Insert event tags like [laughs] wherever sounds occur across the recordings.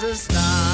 There's a starman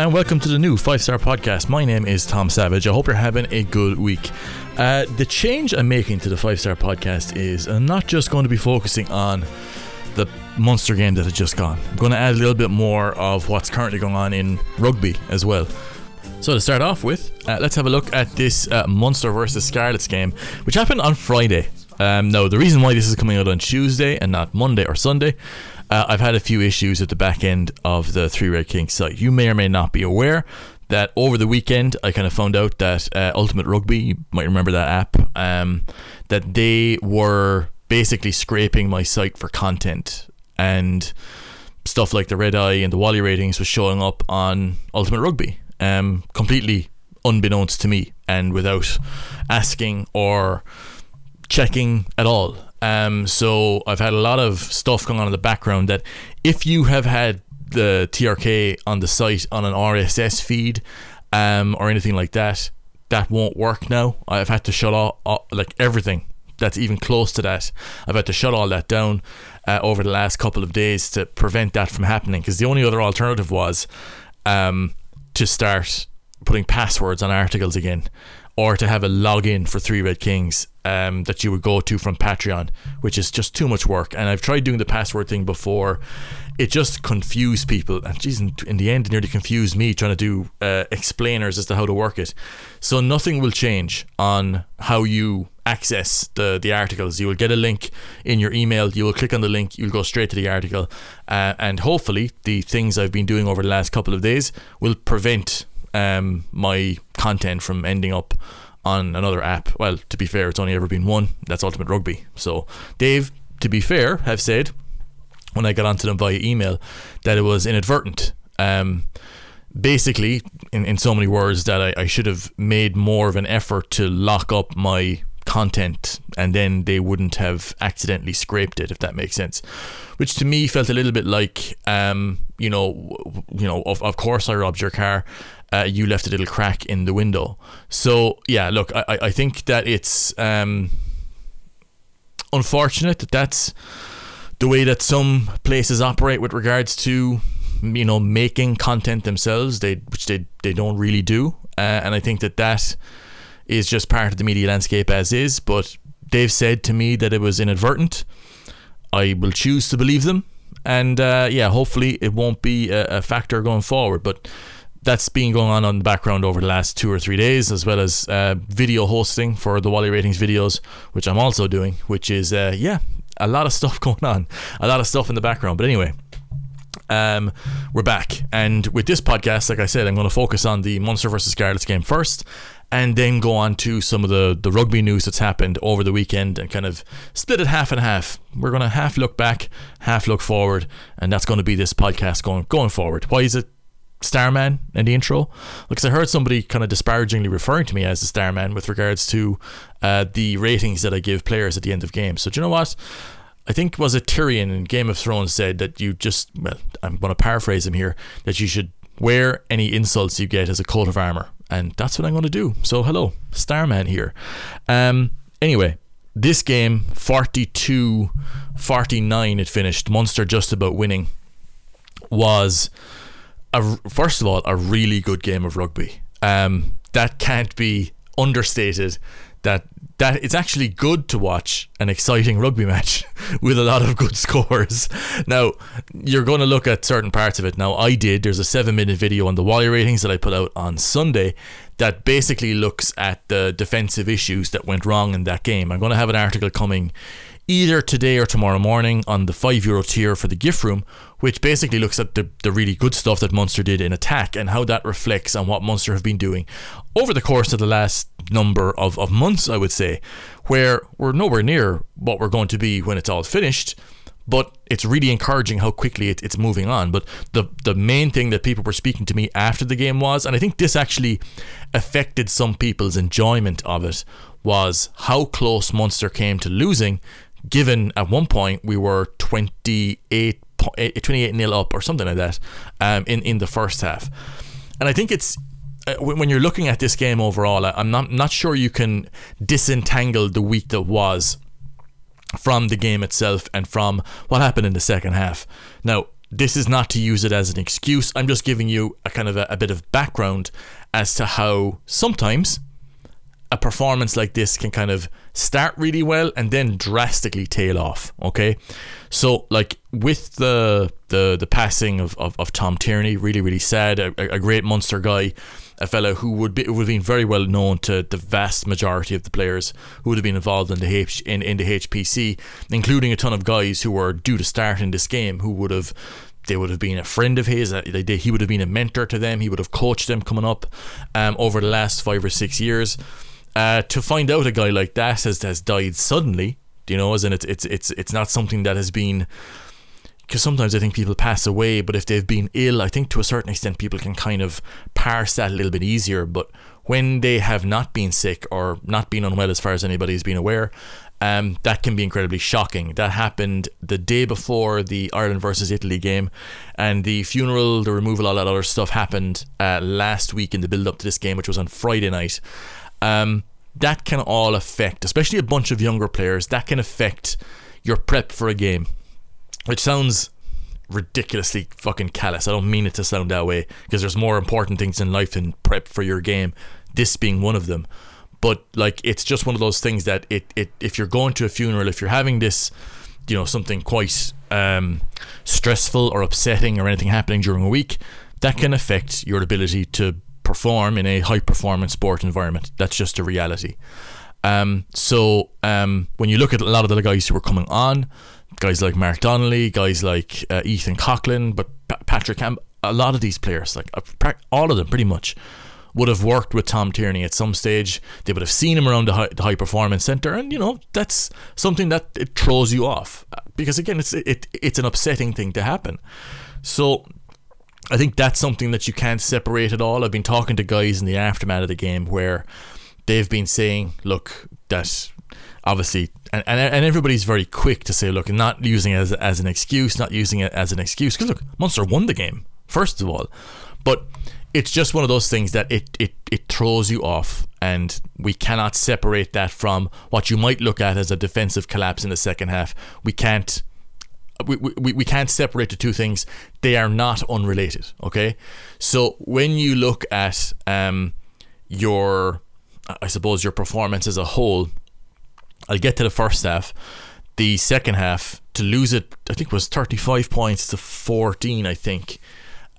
and welcome to the new Five Star Podcast. My name is Tom Savage. I hope you're having a good week. Uh, the change I'm making to the Five Star Podcast is I'm not just going to be focusing on the Munster game that has just gone. I'm going to add a little bit more of what's currently going on in rugby as well. So to start off with, uh, let's have a look at this uh, versus Scarlets game, which happened on Friday. Um, no, the reason why this is coming out on Tuesday and not Monday or Sunday, uh, I've had a few issues at the back end of the Three Red Kings site. You may or may not be aware that over the weekend I kind of found out that uh, Ultimate Rugby, you might remember that app, um, that they were basically scraping my site for content and stuff like the red eye and the Wally ratings was showing up on Ultimate Rugby, um, completely unbeknownst to me and without asking or checking at all. Um, so I've had a lot of stuff going on in the background that if you have had the TRK on the site on an RSS feed um, or anything like that, that won't work now. I've had to shut off like everything that's even close to that. I've had to shut all that down uh, over the last couple of days to prevent that from happening. Because the only other alternative was um, to start putting passwords on articles again, or to have a login for Three Red Kings um, that you would go to from Patreon, which is just too much work. And I've tried doing the password thing before. It just confused people, and geez, in, the end, it nearly confused me trying to do uh, explainers as to how to work it. So nothing will change on how you access the the articles. You will get a link in your email. You will click on the link. You'll go straight to the article, uh, and hopefully, the things I've been doing over the last couple of days will prevent um, my content from ending up on another app. Well, to be fair, it's only ever been one. That's Ultimate Rugby. So Dave, to be fair, have said when I got onto them via email that it was inadvertent. Um, basically, in, in so many words, that I, I should have made more of an effort to lock up my content and then they wouldn't have accidentally scraped it if that makes sense which to me felt a little bit like um you know you know of, of course I robbed your car uh, you left a little crack in the window. So yeah look I, I think that it's um unfortunate that that's the way that some places operate with regards to you know making content themselves they which they they don't really do. Uh, and I think that that is just part of the media landscape as is. But they've said to me that it was inadvertent. I will choose to believe them. And uh, yeah hopefully it won't be a, a factor going forward. But that's been going on on the background over the last two or three days, as well as uh, video hosting for the Wally Ratings videos, which I'm also doing, which is, uh, yeah, a lot of [laughs] stuff going on, a lot of stuff in the background. But anyway, um, we're back. And with this podcast, like I said, I'm going to focus on the Munster versus Scarlets game first, and then go on to some of the, the rugby news that's happened over the weekend and kind of split it half and half. We're going to half look back, half look forward, and that's going to be this podcast going going forward. Why is it Starman in the intro? Because I heard somebody kind of disparagingly referring to me as the Starman with regards to uh, the ratings that I give players at the end of games. So do you know what? I think was it Tyrion in Game of Thrones said that you just well, I'm going to paraphrase him here that you should wear any insults you get as a coat of armor, and that's what I'm going to do. So hello, Starman here. Um, anyway, this game 42 49 it finished. Munster just about winning was a, first of all a really good game of rugby. Um, that can't be understated. That that it's actually good to watch an exciting rugby match [laughs] with a lot of good scores. Now you're going to look at certain parts of it. Now I did. There's a seven minute video on the Wally ratings that I put out on Sunday that basically looks at the defensive issues that went wrong in that game. I'm going to have an article coming either today or tomorrow morning on the five euro tier for the gift room, which basically looks at the, the really good stuff that Munster did in attack and how that reflects on what Munster have been doing over the course of the last number of, of months, I would say, where we're nowhere near what we're going to be when it's all finished. but it's really encouraging how quickly it, it's moving on. But the the main thing that people were speaking to me after the game was, and I think this actually affected some people's enjoyment of it, was how close Munster came to losing, given at one point we were 28 28 nil up or something like that um, in in the first half, and I think it's uh, when you're looking at this game overall, I'm not not sure you can disentangle the week that was from the game itself and from what happened in the second half. Now, this is not to use it as an excuse. I'm just giving you a kind of a, a bit of background as to how sometimes a performance like this can kind of start really well and then drastically tail off. Okay, so like with the the the passing of, of, of Tom Tierney, really really sad. A, a great Munster guy, a fellow who would be would have been very well known to the vast majority of the players who would have been involved in the H in, in the HPC, including a ton of guys who were due to start in this game who would have they would have been a friend of his. uh, he would have been a mentor to them. He would have coached them coming up um, over the last five or six years. Uh, to find out a guy like that has has died suddenly, you know, as in it's it's it's it's not something that has been. Because sometimes I think people pass away, but if they've been ill, I think to a certain extent people can kind of parse that a little bit easier. But when they have not been sick or not been unwell, as far as anybody's been aware, um, that can be incredibly shocking. That happened the day before the Ireland versus Italy game, and the funeral, the removal, all that other stuff happened uh, last week in the build up to this game, which was on Friday night. Um, that can all affect, especially a bunch of younger players, that can affect your prep for a game, which sounds ridiculously fucking callous. I don't mean it to sound that way because there's more important things in life than prep for your game. This being one of them, but like it's just one of those things that it it if you're going to a funeral, if you're having this, you know, something quite um, stressful or upsetting or anything happening during a week, that can affect your ability to perform in a high performance sport environment. That's just a reality. Um, so um, when you look at a lot of the guys who were coming on, guys like Mark Donnelly, guys like uh, Ethan Coughlan, but Pa- Patrick Campbell, a lot of these players, like uh, all of them pretty much, would have worked with Tom Tierney at some stage. They would have seen him around the high, the high performance center, and you know that's something that it throws you off Uh, because again, it's it it's an upsetting thing to happen. So I think that's something that you can't separate at all. I've been talking to guys in the aftermath of the game where they've been saying, look, that obviously, and, and, and everybody's very quick to say, look, not using it as, as an excuse, not using it as an excuse. Because look, Munster won the game, first of all. But it's just one of those things that it, it, it throws you off. And we cannot separate that from what you might look at as a defensive collapse in the second half. We can't we, we, we can't separate the two things. They are not unrelated. Okay, so when you look at um, your, I suppose your performance as a whole, I'll get to the first half. The second half to lose it, I think was thirty five points to fourteen. I think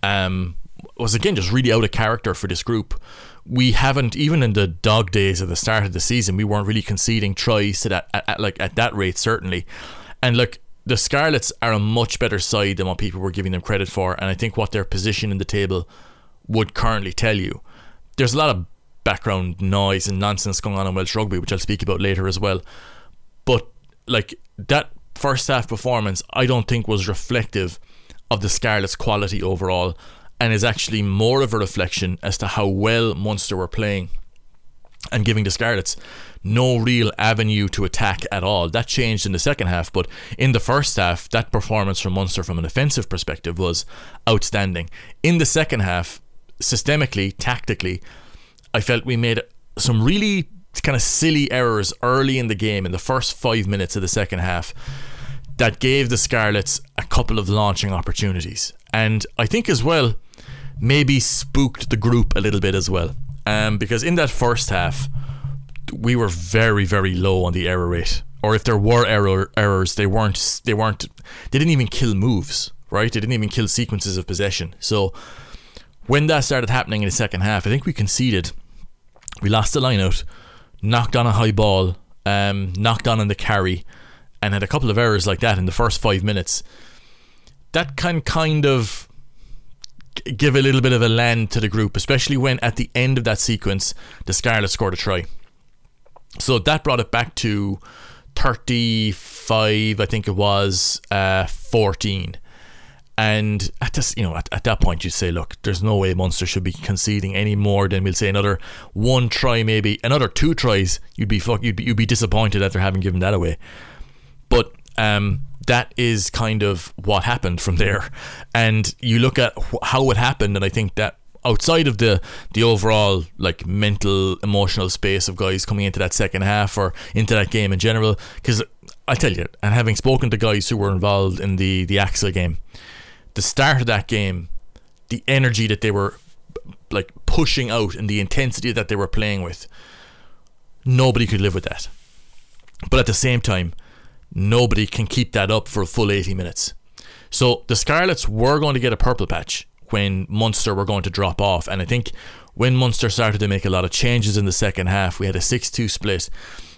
um, was again just really out of character for this group. We haven't even in the dog days at the start of the season, we weren't really conceding tries to that at, at like at that rate certainly. And look, the Scarlets are a much better side than what people were giving them credit for, and I think what their position in the table would currently tell you. There's a lot of background noise and nonsense going on in Welsh rugby, which I'll speak about later as well. But like that first half performance, I don't think was reflective of the Scarlets' quality overall, and is actually more of a reflection as to how well Munster were playing and giving the Scarlets no real avenue to attack at all. That changed in the second half, but in the first half, that performance from Munster from an offensive perspective was outstanding. In the second half, systemically, tactically, I felt we made some really kind of silly errors early in the game in the first five minutes of the second half that gave the Scarlets a couple of launching opportunities. And I think as well, maybe spooked the group a little bit as well. Um, because in that first half, we were very, very low on the error rate. Or if there were error errors, they weren't they weren't they didn't even kill moves, right? They didn't even kill sequences of possession. So when that started happening in the second half, I think we conceded. We lost the line out, knocked on a high ball, um, knocked on in the carry, and had a couple of errors like that in the first five minutes. That can kind of give a little bit of a land to the group, especially when at the end of that sequence, the Scarlet scored a try. So that brought it back to 35, I think it was, uh, 14. And at this, you know, at, at that point, you'd say, look, there's no way Munster should be conceding any more than we'll say another one try, maybe another two tries. You'd be fuck, you'd be, you'd be disappointed after having given that away. But um, that is kind of what happened from there. And you look at wh- how it happened, and I think that outside of the the overall like mental emotional space of guys coming into that second half or into that game in general, because I tell you, and having spoken to guys who were involved in the the Axel game, the start of that game, the energy that they were like pushing out and the intensity that they were playing with, nobody could live with that. But at the same time, nobody can keep that up for a full 80 minutes. So the Scarlets were going to get a purple patch when Munster were going to drop off. And I think when Munster started to make a lot of changes in the second half, we had a 6-2 split.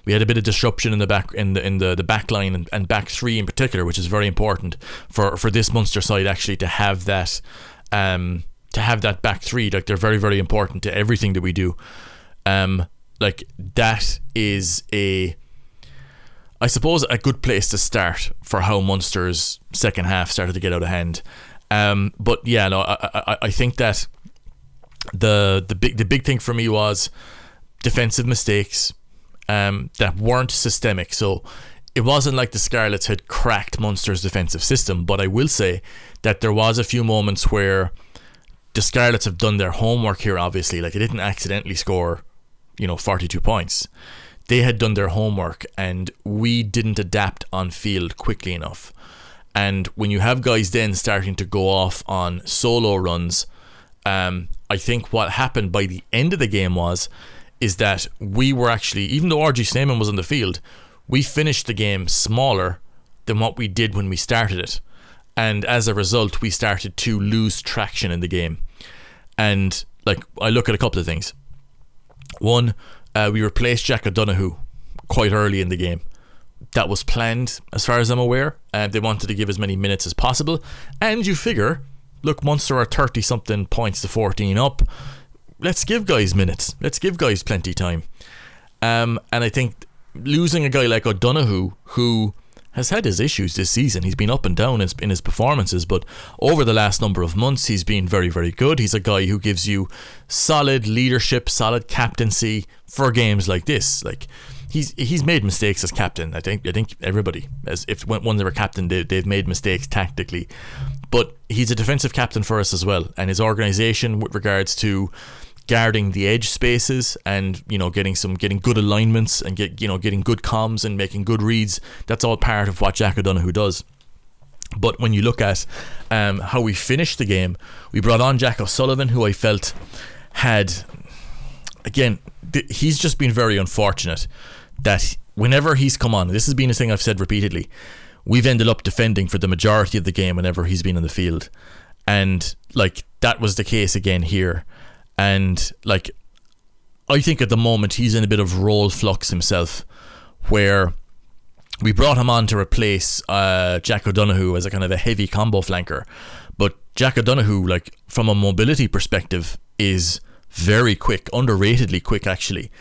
We had a bit of disruption in the back in the in the, the back line and, and back three in particular, which is very important for, for this Munster side actually to have that um to have that back three. Like they're very, very important to everything that we do. Um like that is a I suppose a good place to start for how Munster's second half started to get out of hand. Um, but yeah, no, I, I, I think that the the big the big thing for me was defensive mistakes um, that weren't systemic. So it wasn't like the Scarlets had cracked Munster's defensive system, but I will say that there was a few moments where the Scarlets have done their homework here. Obviously, like they didn't accidentally score, you know, forty-two points they had done their homework and we didn't adapt on field quickly enough. And when you have guys then starting to go off on solo runs, um, I think what happened by the end of the game was is that we were actually, even though RG Snyman was on the field, we finished the game smaller than what we did when we started it. And as a result, we started to lose traction in the game. And like I look at a couple of things. One, uh, we replaced Jack O'Donoghue quite early in the game. That was planned, as far as I'm aware. Uh, they wanted to give as many minutes as possible. And you figure, look, Munster are 30 something points to 14 up. Let's give guys minutes. Let's give guys plenty time. Um, and I think losing a guy like O'Donoghue, who has had his issues this season. He's been up and down in his, performances, but over the last number of months, he's been very, very good. He's a guy who gives you solid leadership, solid captaincy for games like this. Like he's he's made mistakes as captain. I think I think everybody, as if when, when they were captain, they, they've made mistakes tactically, but he's a defensive captain for us as well, and his organisation with regards to guarding the edge spaces and you know getting some getting good alignments and get you know getting good comms and making good reads. That's all part of what Jack O'Donoghue does. But when you look at um, how we finished the game we brought on Jack O'Sullivan who I felt had again th- he's just been very unfortunate that whenever he's come on this has been a thing I've said repeatedly we've ended up defending for the majority of the game whenever he's been in the field. And like that was the case again here and like I think at the moment he's in a bit of role flux himself, where we brought him on to replace uh, Jack O'Donoghue as a kind of a heavy combo flanker, but Jack O'Donoghue, like from a mobility perspective, is very quick, underratedly quick actually,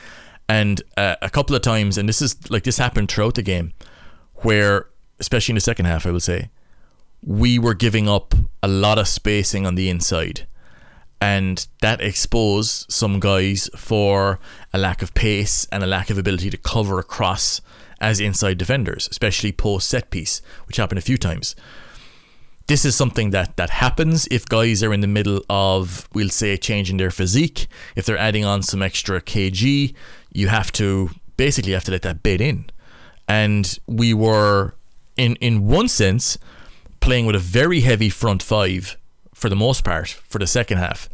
and uh, a couple of times, and this is like this happened throughout the game, where especially in the second half, I would say, we were giving up a lot of spacing on the inside and that exposed some guys for a lack of pace and a lack of ability to cover across as inside defenders, especially post set piece, which happened a few times. This is something that that happens if guys are in the middle of, we'll say, changing their physique. If they're adding on some extra kg, you have to basically have to let that bed in. And we were, in in one sense, playing with a very heavy front five for the most part for the second half,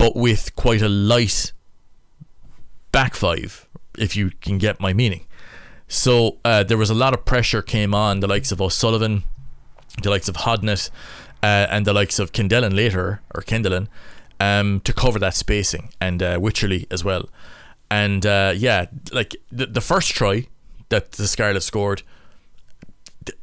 but with quite a light back five, if you can get my meaning. So uh, there was a lot of pressure came on the likes of O'Sullivan, the likes of Hodnett, uh, and the likes of Kendellen later or Kendellen um, to cover that spacing, and uh, Wycherley as well. And uh, yeah, like the, the first try that the Scarlet scored,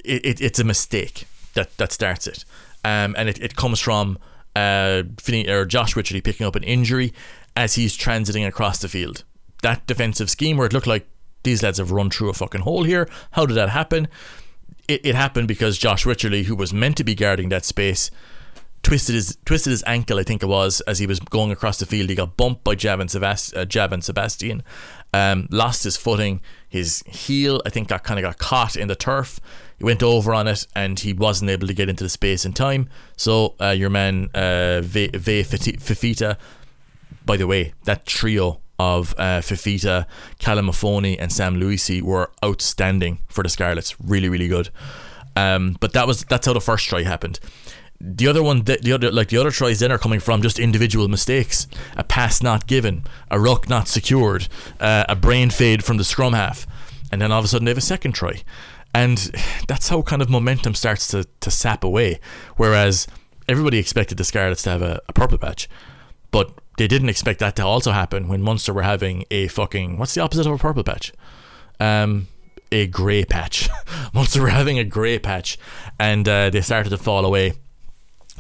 it, it, it's a mistake that, that starts it um, and it, it comes from uh, or Josh Wycherley picking up an injury as he's transiting across the field. That defensive scheme where it looked like these lads have run through a fucking hole here. How did that happen? It, it happened because Josh Wycherley, who was meant to be guarding that space, twisted his twisted his ankle, I think it was, as he was going across the field. He got bumped by Javan, Sebast- uh, Sebastian, um, lost his footing. His heel, I think, got kind of got caught in the turf. He went over on it, and he wasn't able to get into the space in time. So uh, your man uh, Ve Ve Fifita, by the way, that trio of uh, Fifita, Callum Mahoney, and Sam Lousi were outstanding for the Scarlets. Really, really good. Um, but that was that's how the first try happened. The other one, the, the other like the other tries then are coming from just individual mistakes, a pass not given, a ruck not secured, uh, a brain fade from the scrum half, and then all of a sudden they have a second try, and that's how kind of momentum starts to to sap away. Whereas everybody expected the Scarlets to have a, a purple patch, but they didn't expect that to also happen when Munster were having a fucking what's the opposite of a purple patch? Um, a grey patch. [laughs] Munster were having a grey patch, and uh, they started to fall away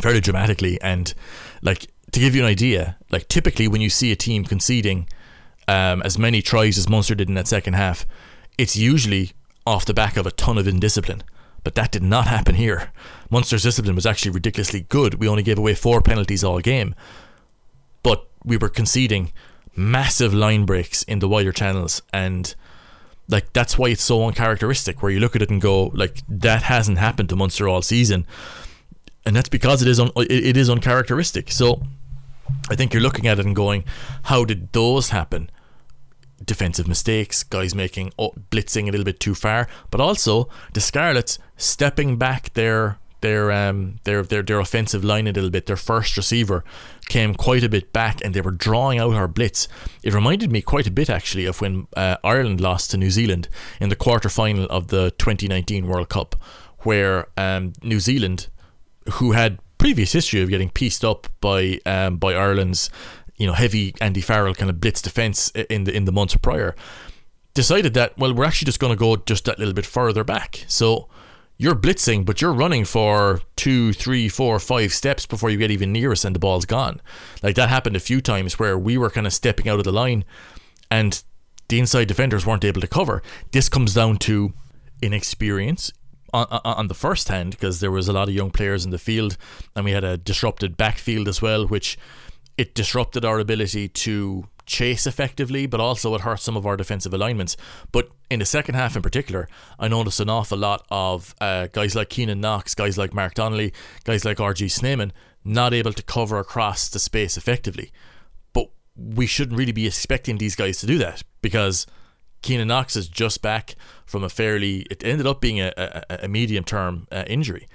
fairly dramatically. And like to give you an idea, like typically when you see a team conceding um, as many tries as Munster did in that second half, it's usually off the back of a ton of indiscipline. But that did not happen here. Munster's discipline was actually ridiculously good. We only gave away four penalties all game, but we were conceding massive line breaks in the wider channels and like that's why it's so uncharacteristic where you look at it and go like that hasn't happened to Munster all season and that's because it is un- it is uncharacteristic so I think you're looking at it and going how did those happen defensive mistakes guys making oh, blitzing a little bit too far but also the Scarlets stepping back their their um their their their offensive line a little bit. Their first receiver came quite a bit back, and they were drawing out our blitz. It reminded me quite a bit actually of when uh, Ireland lost to New Zealand in the quarter final of the 2019 World Cup, where um, New Zealand, who had previous history of getting pieced up by um, by Ireland's you know heavy Andy Farrell kind of blitz defense in the in the months prior, decided that well we're actually just going to go just that little bit further back. So you're blitzing, but you're running for two, three, four, five steps before you get even near us and the ball's gone. Like that happened a few times where we were kind of stepping out of the line and the inside defenders weren't able to cover. This comes down to inexperience on, on, the first hand because there was a lot of young players in the field and we had a disrupted backfield as well, which it disrupted our ability to chase effectively, but also it hurt some of our defensive alignments. But in the second half in particular, I noticed an awful lot of uh, guys like Keenan Knox, guys like Mark Donnelly, guys like RG Snyman not able to cover across the space effectively. But we shouldn't really be expecting these guys to do that because Keenan Knox is just back from a fairly, it ended up being a, a, a medium term uh, injury.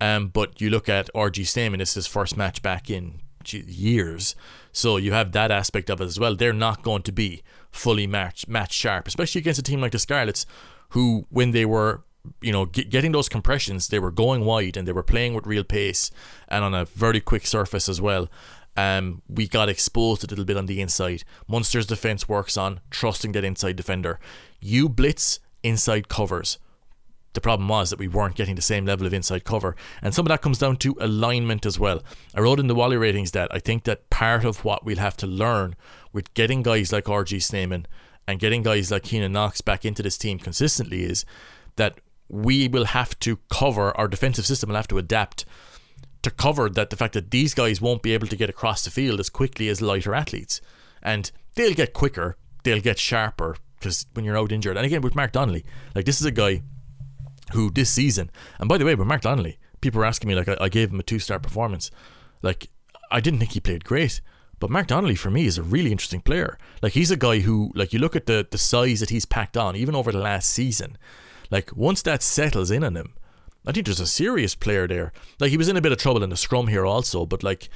Um, but you look at RG Snyman, it's his first match back in years. So you have that aspect of it as well. They're not going to be fully match match sharp, especially against a team like the Scarlets, who when they were you know get, getting those compressions, they were going wide and they were playing with real pace and on a very quick surface as well. Um, we got exposed a little bit on the inside. Munster's defense works on trusting that inside defender. You blitz inside covers. The problem was that we weren't getting the same level of inside cover. And some of that comes down to alignment as well. I wrote in the Wally ratings that I think that part of what we'll have to learn with getting guys like RG Snyman and getting guys like Keenan Knox back into this team consistently is that we will have to cover, our defensive system will have to adapt to cover that the fact that these guys won't be able to get across the field as quickly as lighter athletes. And they'll get quicker, they'll get sharper because when you're out injured. And again, with Mark Donnelly, like this is a guy who this season, and by the way, with Mark Donnelly, people were asking me like I, I gave him a two star performance. Like I didn't think he played great. But Mark Donnelly for me is a really interesting player. Like he's a guy who like you look at the the size that he's packed on, even over the last season. Like once that settles in on him, I think there's a serious player there. Like he was in a bit of trouble in the scrum here also, but like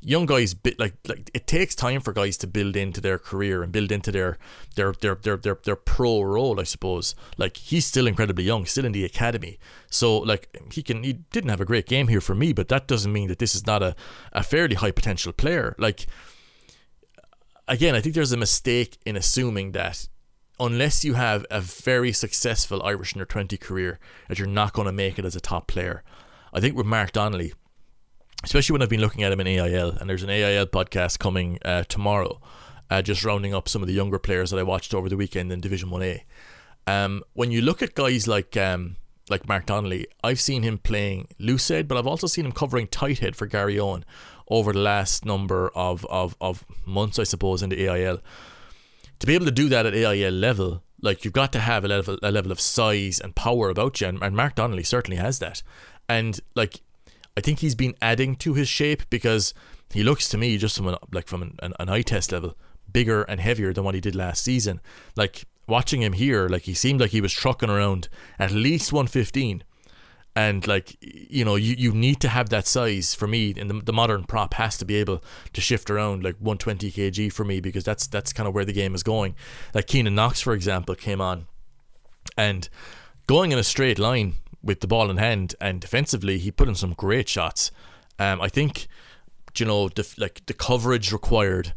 young guys bit like like it takes time for guys to build into their career and build into their their their their their, their pro role I suppose. Like he's still incredibly young still in the academy. So like he can he didn't have a great game here for me but that doesn't mean that this is not a, a fairly high potential player. Like again I think there's a mistake in assuming that unless you have a very successful Irish under 20 career that you're not going to make it as a top player I think with Mark Donnelly especially when I've been looking at him in AIL, and there's an AIL podcast coming uh, tomorrow. uh, just rounding up some of the younger players that I watched over the weekend in Division 1A. Um, when you look at guys like um, like Mark Donnelly, I've seen him playing loose head, but I've also seen him covering tight head for Garryowen over the last number of, of, of months, I suppose, in the AIL. To be able to do that at AIL level, like you've got to have a level a level of size and power about you, and, and Mark Donnelly certainly has that. And like, I think he's been adding to his shape because he looks to me just from an, like from an, an, eye test level bigger and heavier than what he did last season. Like watching him here, like he seemed like he was trucking around at least 115. And like you know, you, you need to have that size for me. And the, the modern prop has to be able to shift around like 120 kg for me because that's that's kind of where the game is going. Like Keenan Knox, for example, came on and going in a straight line with the ball in hand and defensively, he put in some great shots. Um, I think you know the like the coverage required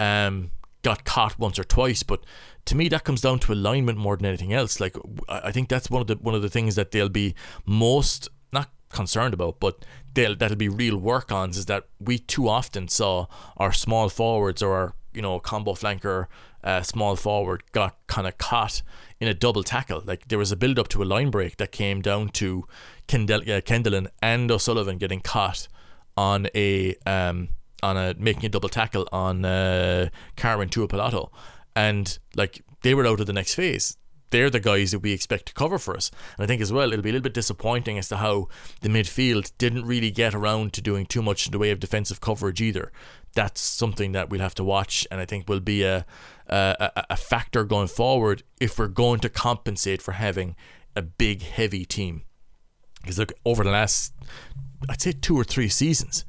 um got caught once or twice, but to me that comes down to alignment more than anything else. Like I think that's one of the one of the things that they'll be most not concerned about, but they'll that'll be real work ons is that we too often saw our small forwards or our you know combo flanker uh, small forward got kind of caught in a double tackle. Like there was a build up to a line break that came down to Kendall, uh, Kendellen and O'Sullivan getting caught on a um on a making a double tackle on uh, Carmen Tuapalato, and like they were out of the next phase. They're the guys that we expect to cover for us. And I think as well, it'll be a little bit disappointing as to how the midfield didn't really get around to doing too much in the way of defensive coverage either. That's something that we'll have to watch, and I think will be a a, a factor going forward if we're going to compensate for having a big, heavy team. Because look, over the last, I'd say two or three seasons,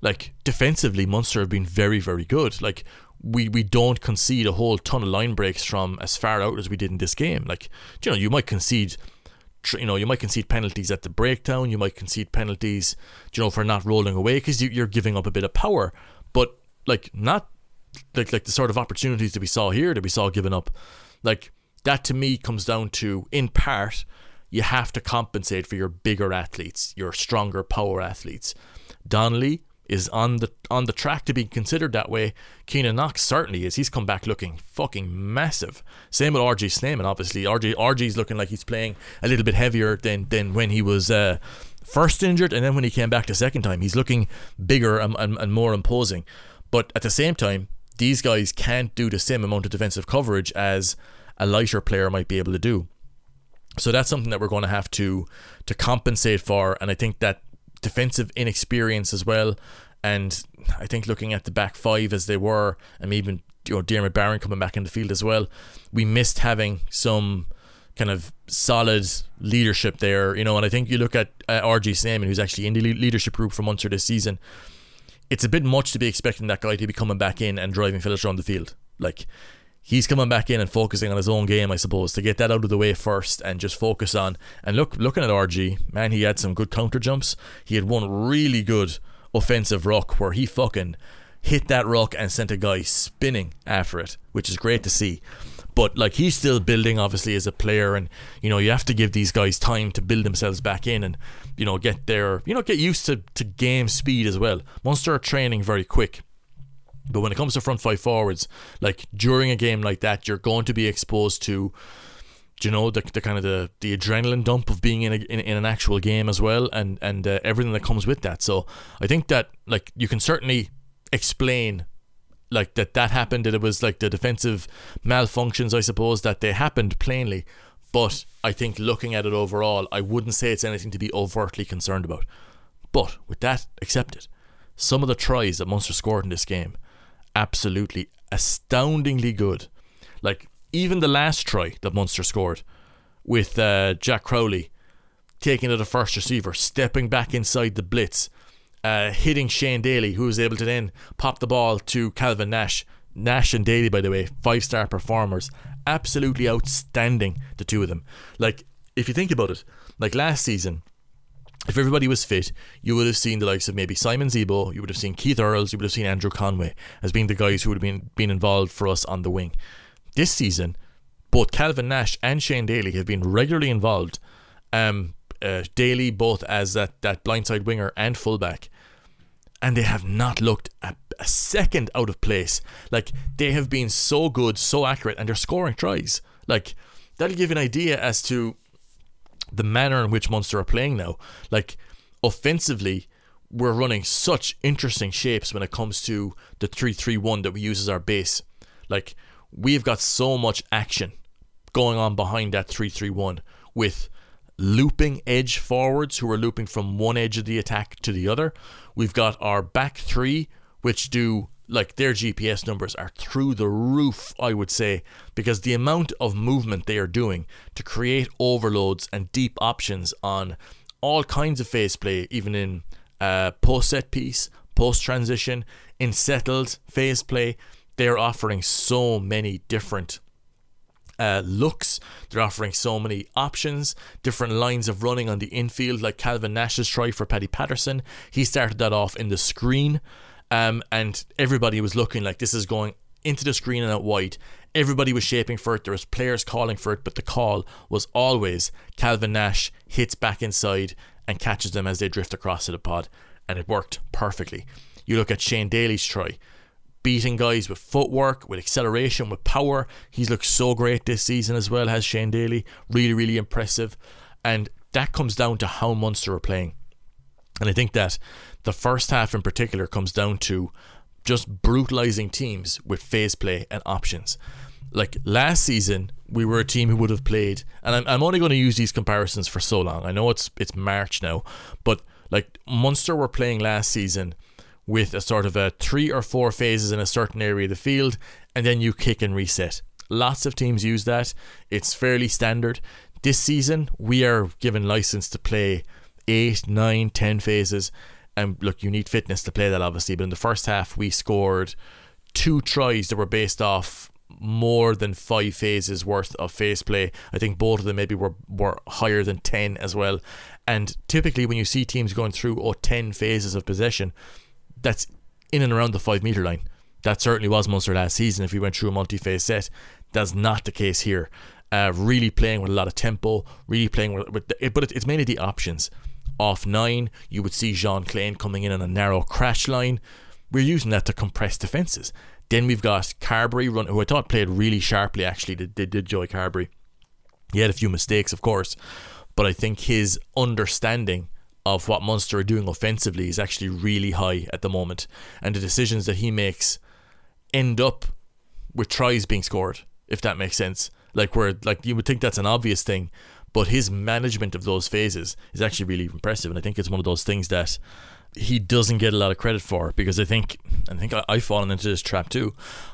like defensively, Munster have been very, very good. Like we we don't concede a whole ton of line breaks from as far out as we did in this game. Like you know, you might concede. You know, you might concede penalties at the breakdown. You might concede penalties, you know, for not rolling away because you, you're giving up a bit of power. But like not like like the sort of opportunities that we saw here that we saw given up. Like that to me comes down to in part you have to compensate for your bigger athletes, your stronger power athletes. Donnelly is on the on the track to be considered that way. Keenan Knox certainly is. He's come back looking fucking massive. Same with RG Snyman, obviously. RG RG's looking like he's playing a little bit heavier than than when he was uh, first injured, and then when he came back the second time, he's looking bigger and, and, and more imposing. But at the same time, these guys can't do the same amount of defensive coverage as a lighter player might be able to do. So that's something that we're going to have to to compensate for, and I think that defensive inexperience as well. And I think looking at the back five as they were, and even you know Diarmuid Barron coming back in the field as well, we missed having some kind of solid leadership there, you know. And I think you look at uh, RG Snyman, who's actually in the leadership group for Munster this season. It's a bit much to be expecting that guy to be coming back in and driving Phillips around the field. Like he's coming back in and focusing on his own game, I suppose, to get that out of the way first and just focus on. And look, looking at RG, man, he had some good counter jumps. He had one really good offensive ruck where he fucking hit that ruck and sent a guy spinning after it, which is great to see. But like he's still building, obviously, as a player, and you know you have to give these guys time to build themselves back in, and you know get their, you know, get used to to game speed as well. Munster are training very quick, but when it comes to front five forwards, like during a game like that, you're going to be exposed to, you know, the, the kind of the, the adrenaline dump of being in, a, in in an actual game as well, and and uh, everything that comes with that. So I think that like you can certainly explain like that that happened that it was like the defensive malfunctions I suppose that they happened plainly but I think looking at it overall I wouldn't say it's anything to be overtly concerned about but with that accepted some of the tries that Munster scored in this game absolutely astoundingly good like even the last try that Munster scored with uh, Jack Crowley taking it a first receiver stepping back inside the blitz uh, hitting Shane Daly, who was able to then pop the ball to Calvin Nash. Nash and Daly, by the way, five star performers. Absolutely outstanding, the two of them. Like, if you think about it, like last season, if everybody was fit, you would have seen the likes of maybe Simon Zebo, you would have seen Keith Earls, you would have seen Andrew Conway as being the guys who would have been, been involved for us on the wing. This season, both Calvin Nash and Shane Daly have been regularly involved. Um, uh, Daly both as that, that blindside winger and fullback and they have not looked a, a second out of place. Like they have been so good, so accurate, and they're scoring tries. Like that'll give an idea as to the manner in which Munster are playing now. Like offensively, we're running such interesting shapes when it comes to the 3-3-1 that we use as our base. Like we've got so much action going on behind that 3-3-1 with looping edge forwards who are looping from one edge of the attack to the other. We've got our back three, which do like their GPS numbers are through the roof, I would say, because the amount of movement they are doing to create overloads and deep options on all kinds of phase play, even in uh, post set piece, post transition, in settled phase play, they're offering so many different uh, looks. They're offering so many options, different lines of running on the infield, like Calvin Nash's try for Paddy Patterson. He started that off in the screen, um, and everybody was looking like this is going into the screen and out wide. Everybody was shaping for it. There was players calling for it, but the call was always Calvin Nash hits back inside and catches them as they drift across to the pod, and it worked perfectly. You look at Shane Daly's try beating guys with footwork, with acceleration, with power. He's looked so great this season as well, has Shane Daly. Really, really impressive. And that comes down to how Munster are playing. And I think that the first half in particular comes down to just brutalizing teams with phase play and options. Like last season, we were a team who would have played, and I'm, I'm only going to use these comparisons for so long. I know it's it's March now, but like Munster were playing last season with a sort of a three or four phases in a certain area of the field, and then you kick and reset. Lots of teams use that. It's fairly standard. This season, we are given license to play eight, nine, ten phases. And look, you need fitness to play that, obviously. But in the first half, we scored two tries that were based off more than five phases worth of phase play. I think both of them maybe were, were higher than 10 as well. And typically, when you see teams going through oh, 10 phases of possession, that's in and around the five meter line. That certainly was Munster last season if we went through a multi phase set. That's not the case here. Uh, really playing with a lot of tempo, really playing with, with the, but it's mainly the options. Off nine, you would see Jean Kleyn coming in on a narrow crash line. We're using that to compress defences. Then we've got Carbery, run, who I thought played really sharply, actually, did, did, did Joey Carbery. He had a few mistakes, of course, but I think his understanding of what Munster are doing offensively is actually really high at the moment, and the decisions that he makes end up with tries being scored, if that makes sense. Like where like you would think that's an obvious thing, but his management of those phases is actually really impressive, and I think it's one of those things that he doesn't get a lot of credit for because I think I think I, I've fallen into this trap too,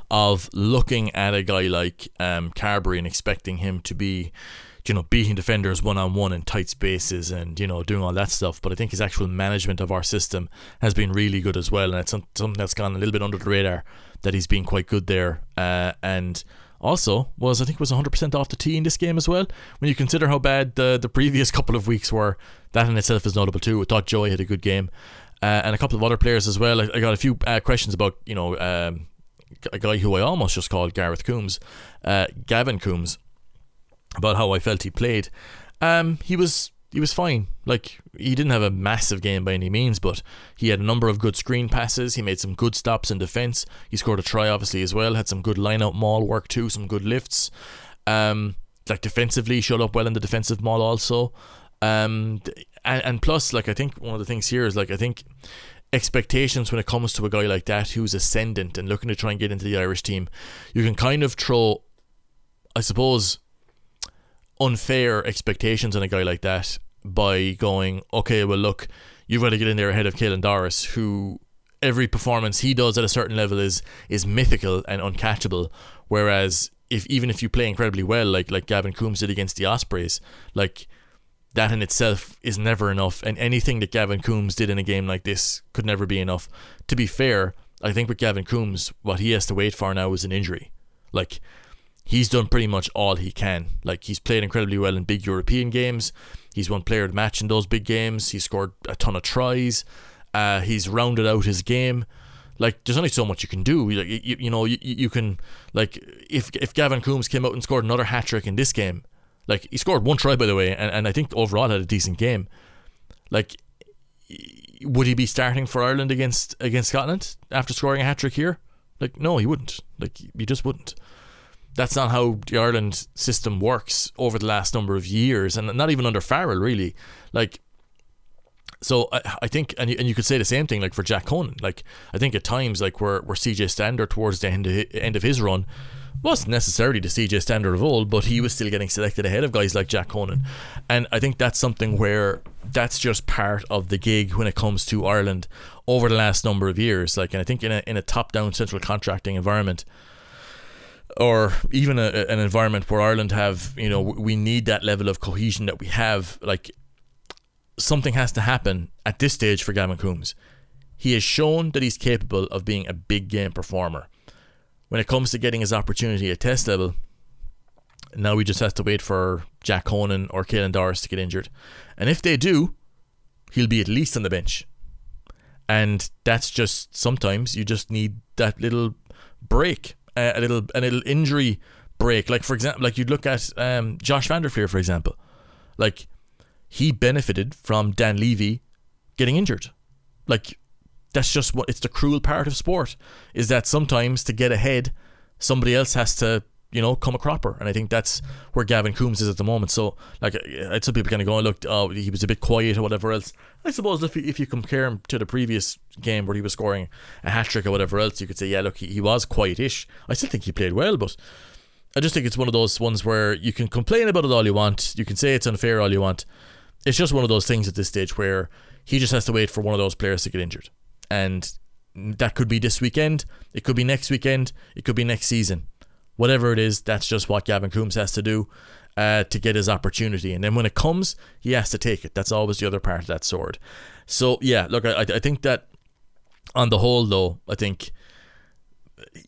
of looking at a guy like um, Carbery and expecting him to be you know, beating defenders one on one in tight spaces and, you know, doing all that stuff. But I think his actual management of our system has been really good as well. And it's something that's gone a little bit under the radar that he's been quite good there. Uh, and also was, I think, was 100% off the tee in this game as well. When you consider how bad the, the previous couple of weeks were, that in itself is notable too. I thought Joey had a good game. Uh, and a couple of other players as well. I, I got a few uh, questions about, you know, um, a guy who I almost just called Gareth Coombs, uh, Gavin Coombs about how I felt he played. Um, he was he was fine. Like he didn't have a massive game by any means, but he had a number of good screen passes. He made some good stops in defence. He scored a try, obviously as well. Had some good line maul work too. Some good lifts. Um, like defensively, showed up well in the defensive maul also. Um, and, and plus, like I think one of the things here is like I think expectations when it comes to a guy like that who's ascendant and looking to try and get into the Irish team, you can kind of throw, I suppose, unfair expectations on a guy like that by going, okay, well, look, you've got to get in there ahead of Caelan Doris, who every performance he does at a certain level is is mythical and uncatchable. Whereas if even if you play incredibly well, like like Gavin Coombs did against the Ospreys, like that in itself is never enough. And anything that Gavin Coombs did in a game like this could never be enough. To be fair, I think with Gavin Coombs, what he has to wait for now is an injury. Like he's done pretty much all he can. Like he's played incredibly well in big European games. He's won player of the match in those big games. He's scored a ton of tries. Uh, he's rounded out his game. Like there's only so much you can do. Like you, you know, you, you can like if if Gavin Coombs came out and scored another hat trick in this game, like he scored one try by the way, and, and I think overall had a decent game. Like would he be starting for Ireland against against Scotland after scoring a hat trick here? Like, no, he wouldn't. Like, he just wouldn't. That's not how the Ireland system works over the last number of years, and not even under Farrell, really. Like, so I, I think, and you, and you could say the same thing like for Jack Conan. Like, I think at times, like where where CJ Stander towards the end of, end of his run wasn't necessarily the CJ Stander of old, but he was still getting selected ahead of guys like Jack Conan, and I think that's something where that's just part of the gig when it comes to Ireland over the last number of years. Like, and I think in a in a top down central contracting environment or even a, an environment where Ireland have, you know, we need that level of cohesion that we have. Like something has to happen at this stage for Gavin Coombs. He has shown that he's capable of being a big game performer. When it comes to getting his opportunity at test level, now we just have to wait for Jack Conan or Caelan Doris to get injured. And if they do, he'll be at least on the bench. And that's just sometimes you just need that little break, a little a little injury break. Like for example, like you'd look at um, Josh van der Flier, for example. Like he benefited from Dan Leavy getting injured. Like that's just what it's the cruel part of sport is that sometimes to get ahead, somebody else has to you know come a cropper, and I think that's where Gavin Coombs is at the moment. So like some people kind of going, look, oh he was a bit quiet or whatever else. I suppose if you, if you compare him to the previous game where he was scoring a hat trick or whatever else, you could say yeah, look, he, he was quietish. I still think he played well, but. I just think it's one of those ones where you can complain about it all you want. You can say it's unfair all you want. It's just one of those things at this stage where he just has to wait for one of those players to get injured. And that could be this weekend. It could be next weekend. It could be next season. Whatever it is, that's just what Gavin Coombs has to do uh, to get his opportunity. And then when it comes, he has to take it. That's always the other part of that sword. So, yeah, look, I, I think that on the whole, though, I think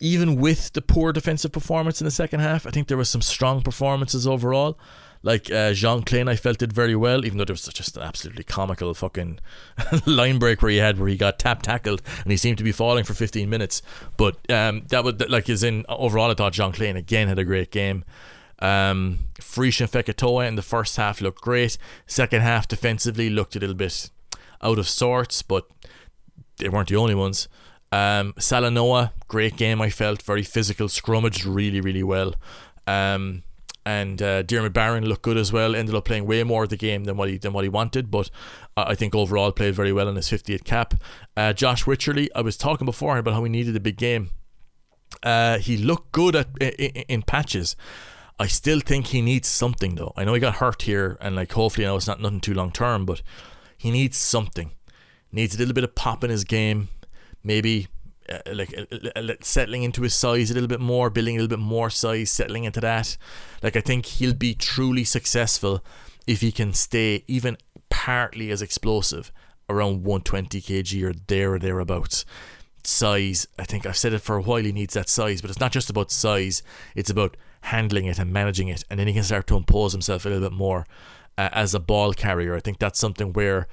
even with the poor defensive performance in the second half, I think there was some strong performances overall. Like uh, Jean Kleyn, I felt did very well, even though there was just an absolutely comical fucking [laughs] line break where he had where he got tap tackled and he seemed to be falling for 15 minutes. But um, that would like is in overall, I thought Jean Kleyn again had a great game. Um, Frisch and Fekitoa in the first half looked great. Second half defensively looked a little bit out of sorts, but they weren't the only ones. Um, Salanoa, great game. I felt very physical, scrummaged really, really well. Um, and uh, Diarmuid Barron looked good as well. Ended up playing way more of the game than what he than what he wanted, but I think overall played very well in his 50th cap. Uh, Josh Wycherley, I was talking before about how we needed a big game. Uh, he looked good at in, in patches. I still think he needs something though. I know he got hurt here, and like hopefully, I know it's not nothing too long term, but he needs something. Needs a little bit of pop in his game. Maybe uh, like uh, uh, settling into his size a little bit more, building a little bit more size, settling into that. Like I think he'll be truly successful if he can stay even partly as explosive around 120 kg or there or thereabouts. Size, I think I've said it for a while. He needs that size, but it's not just about size. It's about handling it and managing it, and then he can start to impose himself a little bit more uh, as a ball carrier. I think that's something where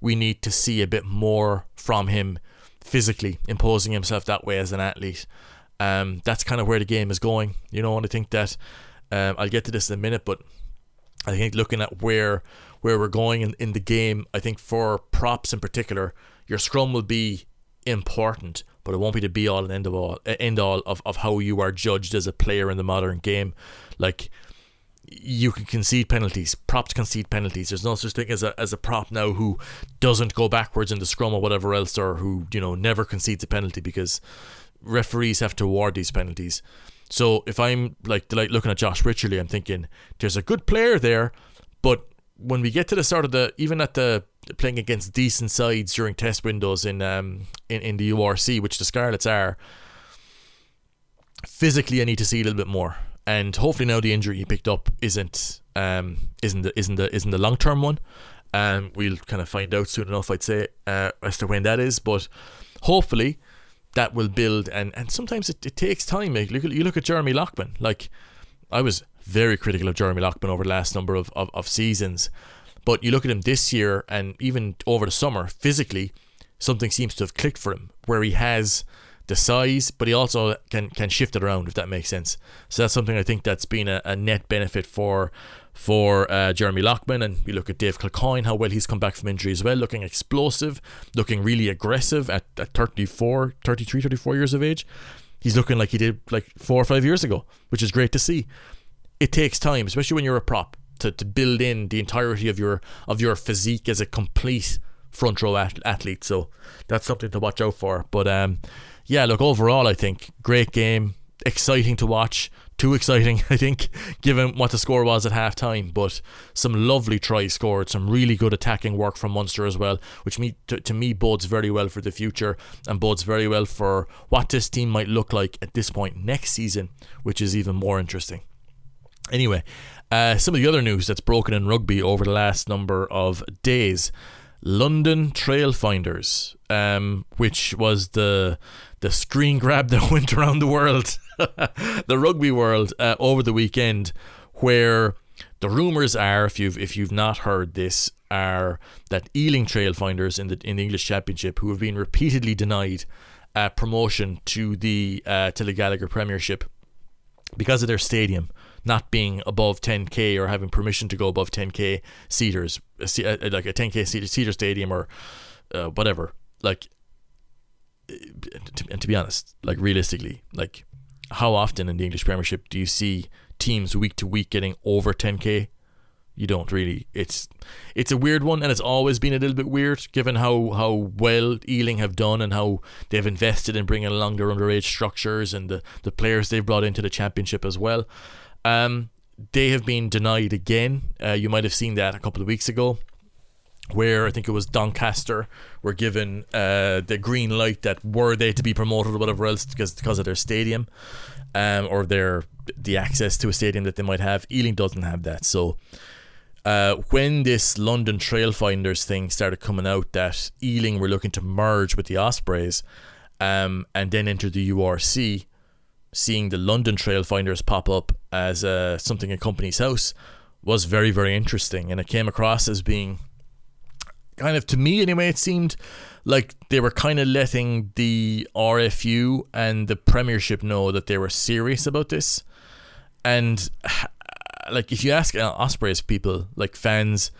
we need to see a bit more from him physically imposing himself that way as an athlete. Um, that's kind of where the game is going, you know. And I think that um, I'll get to this in a minute, but I think looking at where where we're going in, in the game, I think for props in particular, your scrum will be important, but it won't be the be all and end of all end all of, of how you are judged as a player in the modern game. Like you can concede penalties. Props concede penalties. There's no such thing as a as a prop now who doesn't go backwards in the scrum or whatever else, or who you know never concedes a penalty because referees have to award these penalties. So if I'm like like looking at Josh Wycherley, I'm thinking there's a good player there, but when we get to the start of the even at the playing against decent sides during test windows in um in, in the URC, which the Scarlets are, physically I need to see a little bit more and hopefully now the injury he picked up isn't um isn't the isn't the isn't the long term one. Um, we'll kind of find out soon enough, I'd say, uh, as to when that is. But hopefully, that will build. And, and sometimes it, it takes time. Like, look, you look at Jeremy Loughman. Like, I was very critical of Jeremy Loughman over the last number of, of, of seasons. But you look at him this year and even over the summer, physically, something seems to have clicked for him where he has the size, but he also can can shift it around if that makes sense. So that's something I think that's been a, a net benefit for for uh, Jeremy Loughman, and you look at Dave Kilcoyne, how well he's come back from injury as well, looking explosive, looking really aggressive at, at 34, 33, 34 years of age. He's looking like he did like four or five years ago, which is great to see. It takes time, especially when you're a prop, to, to build in the entirety of your of your physique as a complete front row at- athlete. So that's something to watch out for. But um, yeah, look, overall, I think great game, exciting to watch. Too exciting, [laughs] I think, given what the score was at half time. But some lovely tries scored, some really good attacking work from Munster as well, which me, to, to me bodes very well for the future and bodes very well for what this team might look like at this point next season, which is even more interesting. Anyway, uh, some of the other news that's broken in rugby over the last number of days. London Trailfinders, um, which was the the screen grab that [laughs] went around the world, [laughs] the rugby world uh, over the weekend, where the rumours are, if you've if you've not heard this, are that Ealing Trailfinders in the in the English Championship, who have been repeatedly denied uh, promotion to the uh, to the Gallagher Premiership because of their stadium not being above 10k or having permission to go above 10k seaters, se- uh, like a 10k seater, stadium or uh, whatever. Like, uh, and to be honest, like realistically, like how often in the English Premiership do you see teams week to week getting over 10k? You don't really. It's it's a weird one, and it's always been a little bit weird, given how how well Ealing have done and how they've invested in bringing along their underage structures and the the players they've brought into the championship as well. Um, they have been denied again. Uh, you might have seen that a couple of weeks ago, where I think it was Doncaster were given uh, the green light that were they to be promoted or whatever else because because of their stadium, um, or their the access to a stadium that they might have. Ealing doesn't have that, so. Uh, when this London Trailfinders thing started coming out, that Ealing were looking to merge with the Ospreys, um, and then enter the URC, seeing the London Trailfinders pop up as uh, something in Companies House was very, very interesting. And it came across as being kind of, to me anyway, it seemed like they were kind of letting the RFU and the Premiership know that they were serious about this. And [sighs] like, if you ask uh, Ospreys people, like fans,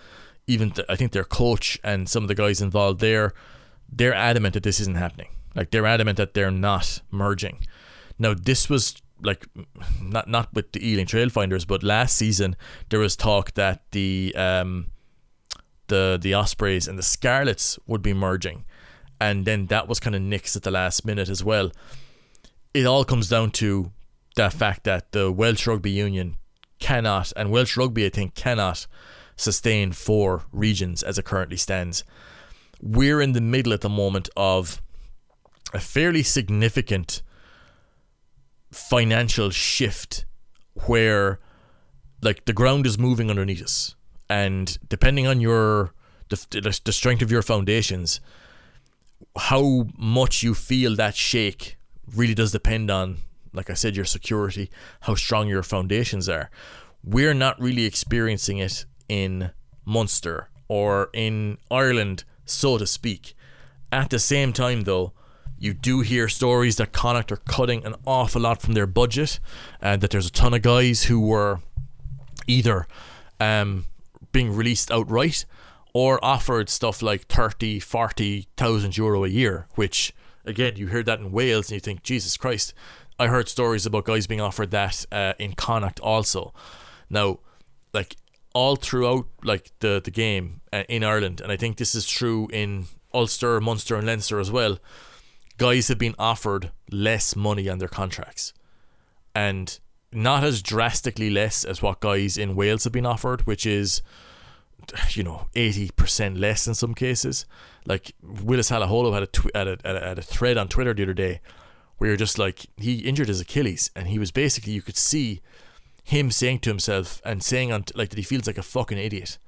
even th- I think their coach and some of the guys involved there, they're adamant that this isn't happening. Like they're adamant that they're not merging. Now this was like not not with the Ealing Trailfinders, but last season there was talk that the um the the Ospreys and the Scarlets would be merging, and then that was kind of nixed at the last minute as well. It all comes down to that fact that the Welsh Rugby Union cannot, and Welsh Rugby I think cannot sustain four regions as it currently stands. We're in the middle at the moment of a fairly significant financial shift where like the ground is moving underneath us and depending on your the, the, strength of your foundations how much you feel that shake really does depend on like i said your security how strong your foundations are. We're not really experiencing it in munster or in ireland so to speak. At the same time though you do hear stories that Connacht are cutting an awful lot from their budget, and that there's a ton of guys who were either um, being released outright or offered stuff like 30, 40,000 euro a year, which, again, you hear that in Wales and you think, Jesus Christ. I heard stories about guys being offered that uh, in Connacht also. Now, like, all throughout like the, the game uh, in Ireland, and I think this is true in Ulster, Munster, and Leinster as well guys have been offered less money on their contracts. And not as drastically less as what guys in Wales have been offered, which is, [sighs] you know, 80% less in some cases. Like Willis Halaholo had a, tw- had, a, had, a, thread on Twitter the other day where you're just like, he injured his Achilles and he was basically, you could see him saying to himself and saying on like that he feels like a fucking idiot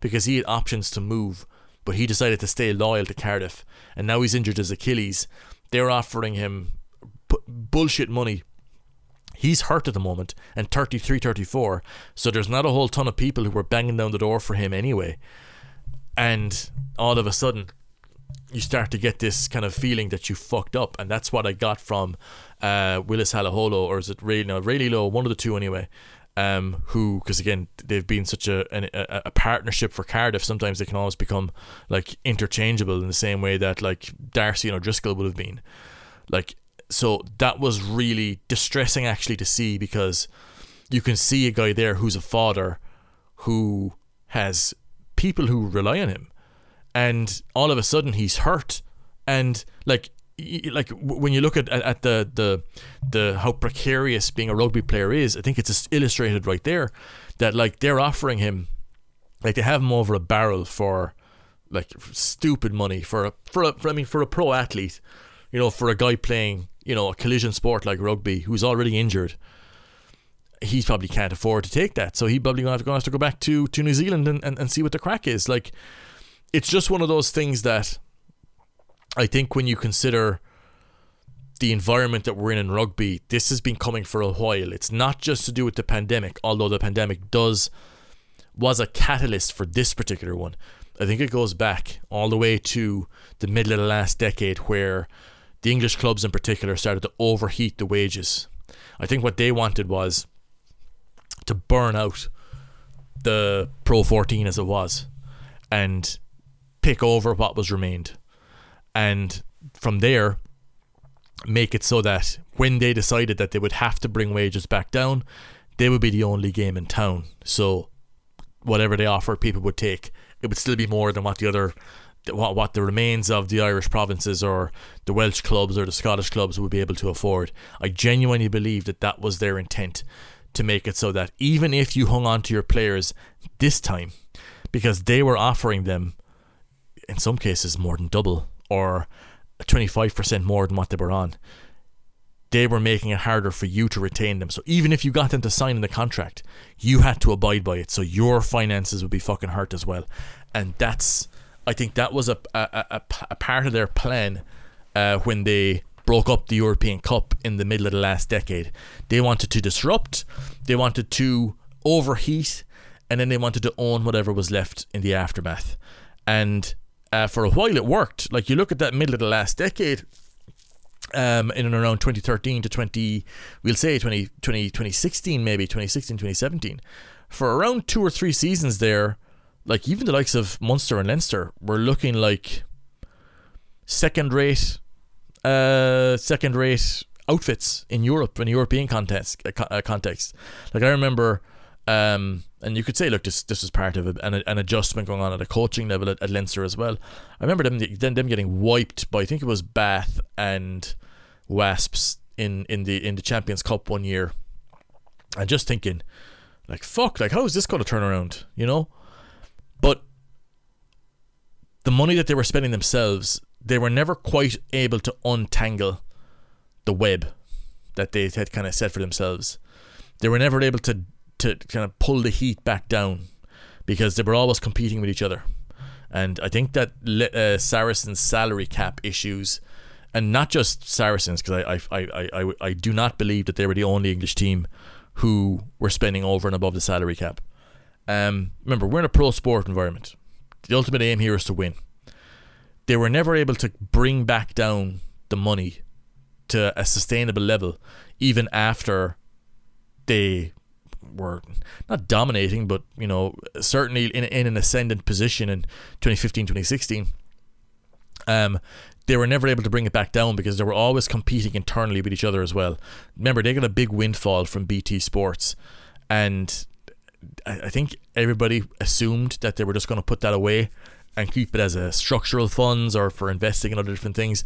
because he had options to move but he decided to stay loyal to Cardiff and now he's injured his Achilles they're offering him b- bullshit money. He's hurt at the moment and 33 34, so there's not a whole ton of people who were banging down the door for him anyway. And all of a sudden, you start to get this kind of feeling that you fucked up, and that's what I got from uh, Willis Halaholo, or is it Ray? No, Ray Low, one of the two anyway. um, who because again they've been such a, a a partnership for Cardiff. Sometimes they can always become like interchangeable in the same way that like D'Arcy and O'Driscoll would have been. Like so that was really distressing actually to see because you can see a guy there who's a father who has people who rely on him. And all of a sudden he's hurt. And like like when you look at, at, the the the how precarious being a rugby player is i think it's just illustrated right there that like they're offering him like they have him over a barrel for like stupid money for a for a for, I mean for a pro athlete you know for a guy playing you know a collision sport like rugby who's already injured he probably can't afford to take that so he probably gonna have to, have to go back to to New Zealand and, and, and see what the crack is like it's just one of those things that I think when you consider the environment that we're in in rugby, this has been coming for a while. It's not just to do with the pandemic, although the pandemic does was a catalyst for this particular one. I think it goes back all the way to the middle of the last decade where the English clubs in particular started to overheat the wages. I think what they wanted was to burn out the Pro 14 as it was and pick over what was remained. And from there, make it so that when they decided that they would have to bring wages back down, they would be the only game in town. So whatever they offer, people would take. It would still be more than what the other, what what the remains of the Irish provinces or the Welsh clubs or the Scottish clubs would be able to afford. I genuinely believe that that was their intent to make it so that even if you hung on to your players this time, because they were offering them, in some cases, more than double or 25% more than what they were on they were making it harder for you to retain them. So even if you got them to sign in the contract, you had to abide by it. So your finances would be fucking hurt as well. And that's, I think that was a a, a, a part of their plan uh, when they broke up the European Cup in the middle of the last decade. They wanted to disrupt, they wanted to overheat, and then they wanted to own whatever was left in the aftermath. And uh, for a while it worked. Like you look at that middle of the last decade, um, in and around 2013 to 20, we'll say 20, 20, 2016, maybe 2016, 2017. For around two or three seasons there, like even the likes of Munster and Leinster were looking like second rate, uh, second rate outfits in Europe in European context. Uh, uh, context. Like I remember, um, and you could say, look, this this was part of a, an, an adjustment going on at a coaching level at, at Leinster as well. I remember them them, them getting wiped by I think it was Bath and Wasps in, in the in the Champions Cup one year, and just thinking, like fuck, like how is this going to turn around? You know, but the money that they were spending themselves, they were never quite able to untangle the web that they had kind of set for themselves. They were never able to to kind of pull the heat back down because they were always competing with each other. And I think that uh, Saracens' salary cap issues, and not just Saracens, because I, I, I, I, I do not believe that they were the only English team who were spending over and above the salary cap. Um, remember, we're in a pro sport environment. The ultimate aim here is to win. They were never able to bring back down the money to a sustainable level, even after they were not dominating, but you know certainly in in an ascendant position in 2015, 2016. Um, they were never able to bring it back down because they were always competing internally with each other as well. Remember, they got a big windfall from BT Sports, and I, think everybody assumed that they were just going to put that away and keep it as a structural funds or for investing in other different things.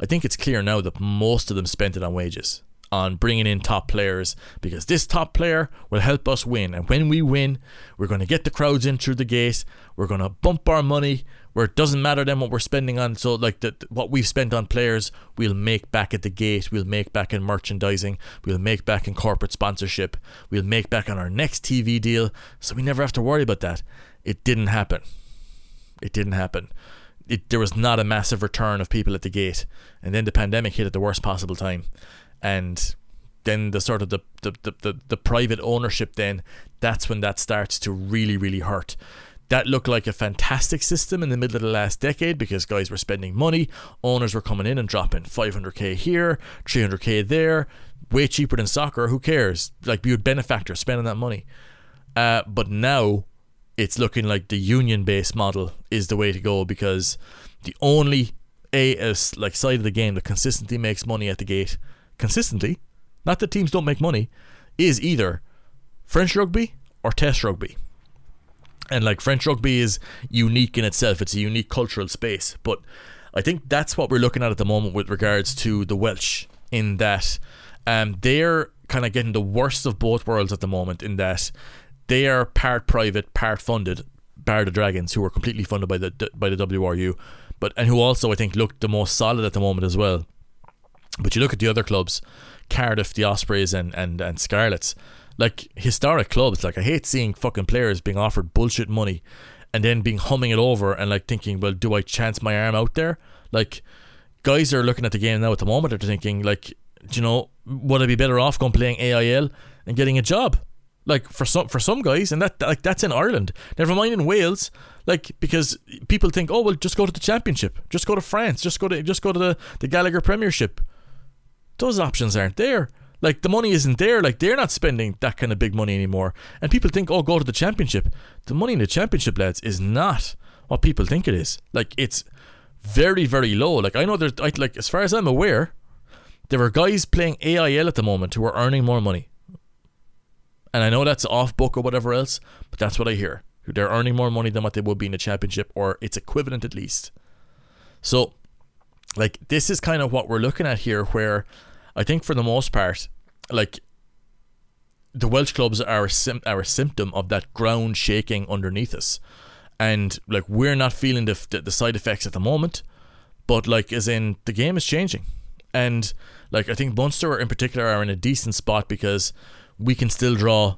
I think it's clear now that most of them spent it on wages on bringing in top players because this top player will help us win. And when we win, we're going to get the crowds in through the gate. We're going to bump our money where it doesn't matter then what we're spending on. So, like the, what we've spent on players, we'll make back at the gate. We'll make back in merchandising. We'll make back in corporate sponsorship. We'll make back on our next TV deal. So we never have to worry about that. It didn't happen. It didn't happen. It, there was not a massive return of people at the gate. And then the pandemic hit at the worst possible time and then the sort of the, the, the, the, the private ownership then that's when that starts to really really hurt that looked like a fantastic system in the middle of the last decade because guys were spending money owners were coming in and dropping 500k here 300k there way cheaper than soccer. Who cares? Like be a benefactor spending that money. Uh, but now it's looking like the union-based model is the way to go because the only a like side of the game that consistently makes money at the gate, consistently, not that teams don't make money, is either French rugby or Test rugby. And like French rugby is unique in itself; it's a unique cultural space. But I think that's what we're looking at at the moment with regards to the Welsh, in that um, they're kind of getting the worst of both worlds at the moment. In that they are part private, part funded, bar the Dragons, who are completely funded by the by the WRU, but and who also I think look the most solid at the moment as well. But you look at the other clubs, Cardiff, the Ospreys, and and and Scarlets, like historic clubs. Like I hate seeing fucking players being offered bullshit money, and then being humming it over and like thinking, well, do I chance my arm out there? Like guys are looking at the game now at the moment. They're thinking like, do you know, would I be better off going playing AIL and getting a job? Like for some for some guys, and that like that's in Ireland. Never mind in Wales, like because people think, oh well, just go to the Championship, just go to France, just go to just go to the the Gallagher Premiership. Those options aren't there. Like the money isn't there. Like they're not spending that kind of big money anymore. And people think, oh, go to the Championship. The money in the Championship, lads, is not what people think it is. Like it's very very low. Like I know there's I, like as far as I'm aware, there are guys playing AIL at the moment who are earning more money. And I know that's off book or whatever else, but that's what I hear. They're earning more money than what they would be in the championship, or its equivalent at least. So, like, this is kind of what we're looking at here, where I think for the most part, like, the Welsh clubs are a, sim- are a symptom of that ground shaking underneath us. And, like, we're not feeling the, the, the side effects at the moment, but, like, as in, the game is changing. And, like, I think Munster in particular are in a decent spot because we can still draw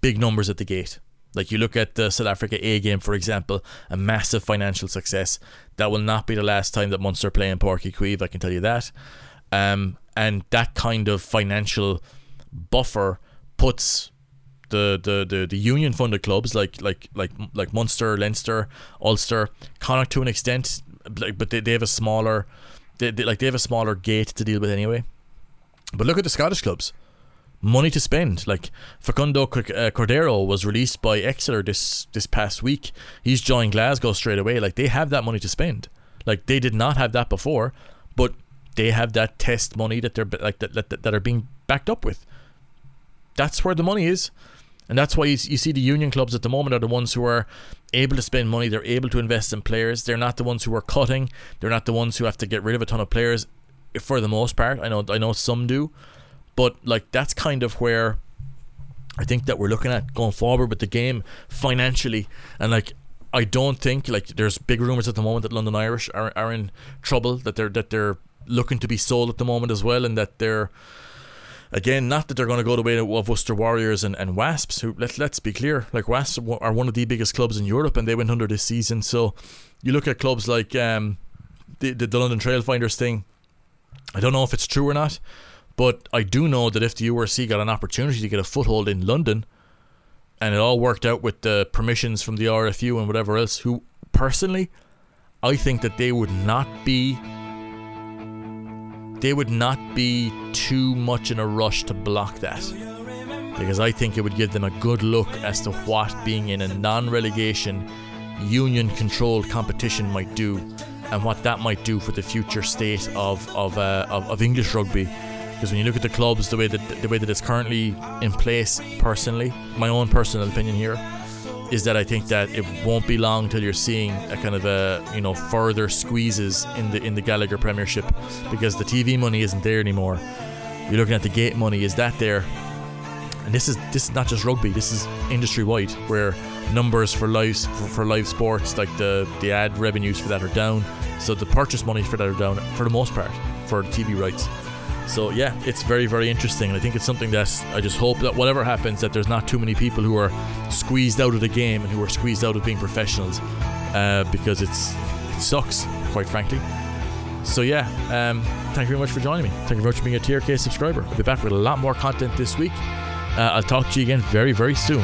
big numbers at the gate. Like you look at the South Africa A game, for example, a massive financial success. That will not be the last time that Munster play in Uí Chaoimh, I can tell you that. Um, and that kind of financial buffer puts the the, the, the union funded clubs like like like like Munster, Leinster, Ulster, Connacht to an extent, but they, they have a smaller they, they like they have a smaller gate to deal with anyway. But look at the Scottish clubs money to spend. Like Facundo uh, Cordero was released by Exeter this this past week. He's joined Glasgow straight away. Like they have that money to spend. Like they did not have that before, but they have that test money that they're like that that, that are being backed up with. That's where the money is. And that's why you, you see the union clubs at the moment are the ones who are able to spend money. They're able to invest in players. They're not the ones who are cutting. They're not the ones who have to get rid of a ton of players. For the most part, I know I know some do, but like that's kind of where I think that we're looking at going forward with the game financially, and like I don't think like there's big rumors at the moment that London Irish are, are in trouble that they're that they're looking to be sold at the moment as well, and that they're again not that they're going to go the way of Worcester Warriors and, and Wasps. Who let let's be clear, like Wasps are one of the biggest clubs in Europe, and they went under this season. So you look at clubs like um, the the London Trailfinders thing. I don't know if it's true or not, but I do know that if the URC got an opportunity to get a foothold in London, and it all worked out with the permissions from the RFU and whatever else, who personally, I think that they would not be. They would not be too much in a rush to block that. Because I think it would give them a good look as to what being in a non relegation, union controlled competition might do and what that might do for the future state of, of, uh, of, of English rugby because when you look at the clubs the way that the way that it's currently in place personally my own personal opinion here is that I think that it won't be long till you're seeing a kind of a you know further squeezes in the in the Gallagher Premiership because the TV money isn't there anymore. You're looking at the gate money. Is that there? And this is this is not just rugby. This is industry wide where numbers for live for, for live sports like the the ad revenues for that are down. So the purchase money for that are down for the most part for the TV rights so yeah, it's very very interesting, I think it's something that I just hope that whatever happens, that there's not too many people who are squeezed out of the game and who are squeezed out of being professionals, uh, because it's it sucks, quite frankly. So yeah, um, thank you very much for joining me. Thank you very much for being a TRK subscriber. I'll be back with a lot more content this week. Uh, I'll talk to you again very very soon.